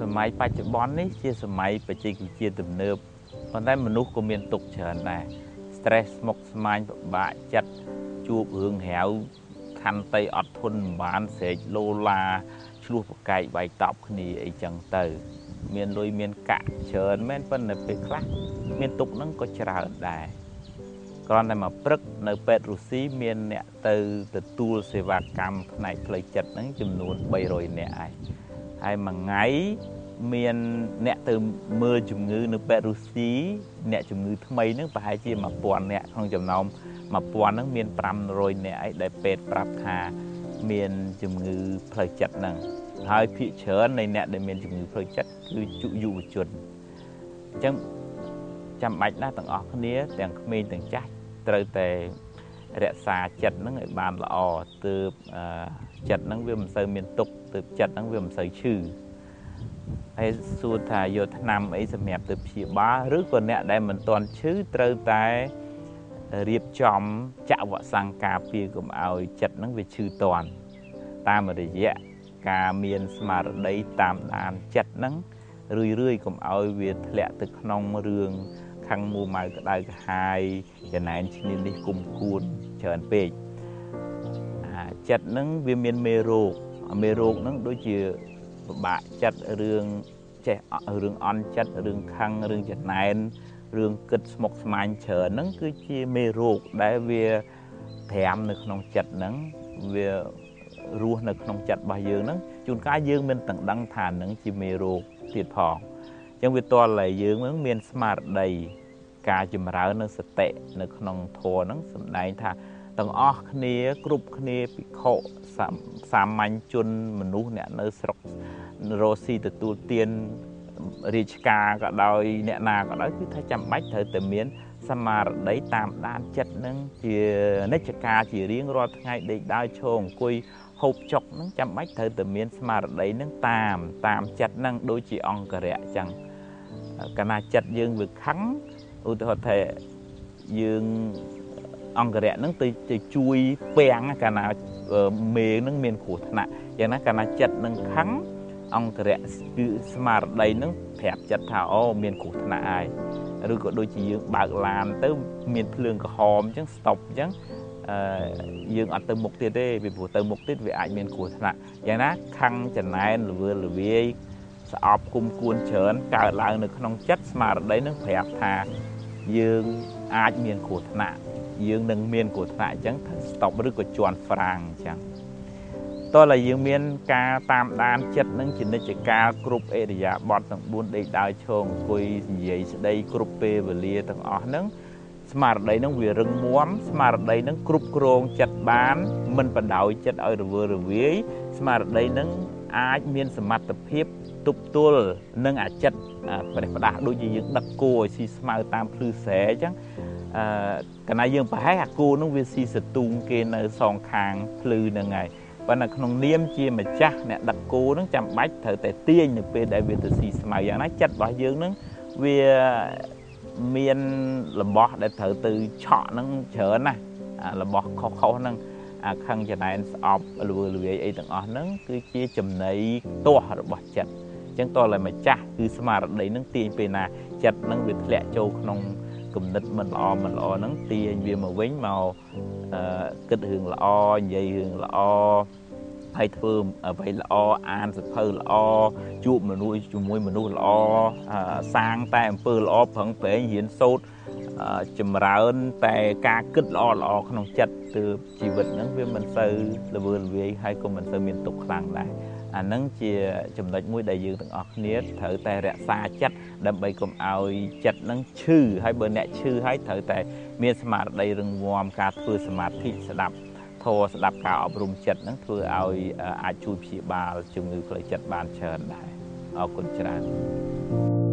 សម័យបច្ចុប្បន្ននេះជាសម័យបច្ចេកវិទ្យាទំនើបប៉ុន្តែមនុស្សក៏មានទុកច្រើនដែរ stress ស្មុគស្មាញពិបាកចិត្តជួបរឿងរាវខន្តីអត់ធន់មិនបានស្រែកលោឡាឆ្លោះប្រកែកបែកតប់គ្នាអីចឹងទៅ មានលុយមានកាក់ច្រើនមែនប៉ុន្តែពេលខ្លះមានទុកហ្នឹងក៏ច្រើនដែរគ្រាន់តែមកព្រឹកនៅពេទ្យរុស្ស៊ីមានអ្នកទៅទទួលសេវាកម្មផ្នែកផ្លូវចិត្តហ្នឹងចំនួន300នាក់ឯង ហើយមួយថ្ងៃមានអ្នកទៅមើលជំងឺនៅពេទ្យរុស្ស៊ីអ្នកជំងឺថ្មីហ្នឹងប្រហែលជា1000នាក់ក្នុងចំណោម1000ហ្នឹងមាន500នាក់ឯងដែលពេទ្យប្រាប់ថាមានជំងឺផ្លូវចិត្តហ្នឹងហើយភាគច្រើននៃអ្នកដែលមានជំងឺផ្លូវចិត្តគឺយុវជនអញ្ចឹងចាំបាច់ណាស់ទាំងអស់គ្នាទាំងក្មេងទាំងចាស់ត្រូវតែ រក្សាចិត្តហ្នឹងឲ្យបានល្អទើបចិត្តហ្នឹងវាមិនសូវមានទុកទើបចិត្តហ្នឹងវាមិនសូវឈឺហើយសួរថាយកថ្នាំអីសម្រាប់ទៅព្យាបាលឬក៏អ្នកដែលមិនទាន់ឈឺត្រូវតែរៀបចំចាក់វ៉ាក់សាំងការពារកុំឲ្យចិត្តហ្នឹងវាឈឺតន់តាមរយៈការមានស្មារតីតាមដានចិត្តហ្នឹងរឿយរឿយកុំឲ្យវាធ្លាក់ទៅក្នុងរឿង ខឹងមួម៉ៅក្តៅក្រហាយចំណែនឈ្នាននេះគុំគួនច្រើនពេកអាចិត្តហ្នឹងវាមានមេរោគមេរោគហ្នឹងដូចជាពិបាកចិត្តរឿងចេះរឿងអន់ចិត្តរឿងខឹងរឿងចំណែនរឿងគិតស្មុគស្មាញច្រើនហ្នឹងគឺជាមេរោគដែលវាត្រាំនៅក្នុងចិត្តហ្នឹងវារស់នៅក្នុងចិត្តរបស់យើងហ្នឹងជួនកាលយើងមិនទាំងដឹងថានឹងជាមេរោគទៀតផងអញ្ចឹងវាតលតែយើងនឹងមានស្មារតីការចម្រើននៅសតិនៅក្នុងធម៌ហ្នឹងសំដែងថាទាំងអស់គ្នាគ្រប់គ្នាភិក្ខុសាមញ្ញជនមនុស្សអ្នកនៅស្រុករស់ស៊ីទទួលទានរាជការក៏ដោយអ្នកណាក៏ដោយគឺថាចាំបាច់ត្រូវតែមានសមារតីតាមដានចិត្តនឹងជានិច្ចការជារៀងរាល់ថ្ងៃដេកដើរឈរអង្គុយហូបចុកនឹងចាំបាច់ត្រូវតែមានស្មារតីនឹងតាមតាមចិត្តនឹងដូចជាអង្គរៈអញ្ចឹង កាលណាចិត្តយើងវាខឹងឧទាហរណ៍ថាយើងអង្គរៈហ្នឹងទៅទៅជួយពាំងកាលណាមេហ្នឹងមានគ្រោះថ្នាក់យ៉ាងណាកាលណាចិត្តនឹងខឹងអង្គរៈគឺស្មារតីហ្នឹងប្រាប់ចិត្តថាអូមានគ្រោះថ្នាក់ហើយឬក៏ដូចជាយើងបើកឡានទៅមានភ្លើងក្រហមអញ្ចឹងស្តុបអញ្ចឹងអឺយើងអត់ទៅមុខទៀតទេពីព្រោះទៅមុខទៀតវាអាចមានគ្រោះថ្នាក់យ៉ាងណាខੰងចំណែនលវើលវាយ ស្អប់គុំគួនច្រើនកើតឡើងនៅក្នុងចិត្តស្មារតីនឹងប្រាប់ថាយើងអាចមានគ្រោះថ្នាក់យើងនឹងមានគ្រោះថ្នាក់អញ្ចឹងត្រូវ stop ឬក៏ជន់ហ្វ្រាំងអញ្ចឹងតើឡើយយើងមានការតាមដានចិត្តនឹងជានិច្ចកាលគ្រប់អេរិយាបថទាំង4ដេកដើរឈរអង្គុយនិយាយស្ដីគ្រប់ពេលវេលាទាំងអស់ហ្នឹងស្មារតីនឹងវារឹងមាំស្មារតីនឹងគ្រប់គ្រងចិត្តបាន មិនបដ ாய் ចិត្តឲ្យរវើរវាយស្មារតីនឹងអាចមានសមត្ថភាព ទប់ទល់នឹងអាចិតប្រេះផ្ដាស់ដូចជាយើងដឹកគោឲ្យស៊ីស្មៅតាមភ្លឺស្រែអញ្ចឹងអឺកាលណាយើងប្រហែលអាគោនឹងវាស៊ីសទូងគេនៅសងខាងភ្លឺហ្នឹងហើយប៉ុន្តែក្នុងនាមជាម្ចាស់អ្នកដឹកគោនឹងចាំបាច់ត្រូវតែទាញនៅពេលដែលវាទៅស៊ីស្មៅយ៉ាងណាចិត្តរបស់យើងនឹងវាមានរបស់ដែលត្រូវទៅឆក់នឹងច្រើនណាស់របស់ខុសៗហ្នឹងអាខឹងចំណែនស្អប់លវើលវាយអីទាំងអស់ហ្នឹងគឺជាចំណៃទាស់របស់ចិត្តអញ្ចឹងតើតែម្ចាស់គឺស្មារតីហ្នឹងទាញពេលណាចិត្តហ្នឹងវាធ្លាក់ចូលក្នុងគំនិតមិនល្អមិនល្អហ្នឹងទាញវាមកវិញមកគិតរឿងល្អនិយាយរឿងល្អហើយធ្វើអ្វីល្អអានសភៅល្អជួបមនុស្សជាមួយមនុស្សល្អសាងតែអំពើល្អប្រឹងប្រែងរៀនសូត្រចម្រើនតែការគិតល្អល្អក្នុងចិត្តទើបជីវិតហ្នឹងវាមិនសូវល្វើល្វាយហើយក៏មិនសូវមានទុកខ្លាំងដែរ អាហ្នឹងជាចំណុចមួយដែលយើងទាំងអស់គ្នាត្រូវតែរក្សាចិត្តដើម្បីកុំឲ្យចិត្តហ្នឹងឈឺហើយបើអ្នកឈឺហើយត្រូវតែមានស្មារតីរឹងមាំការធ្វើសមាធិស្ដាប់ធម៌ស្ដាប់ការអប់រំចិត្តហ្នឹងធ្វើឲ្យអាចជួយព្យាបាលជំងឺផ្លូវចិត្តបានច្រើនដែរអរគុណច្រើន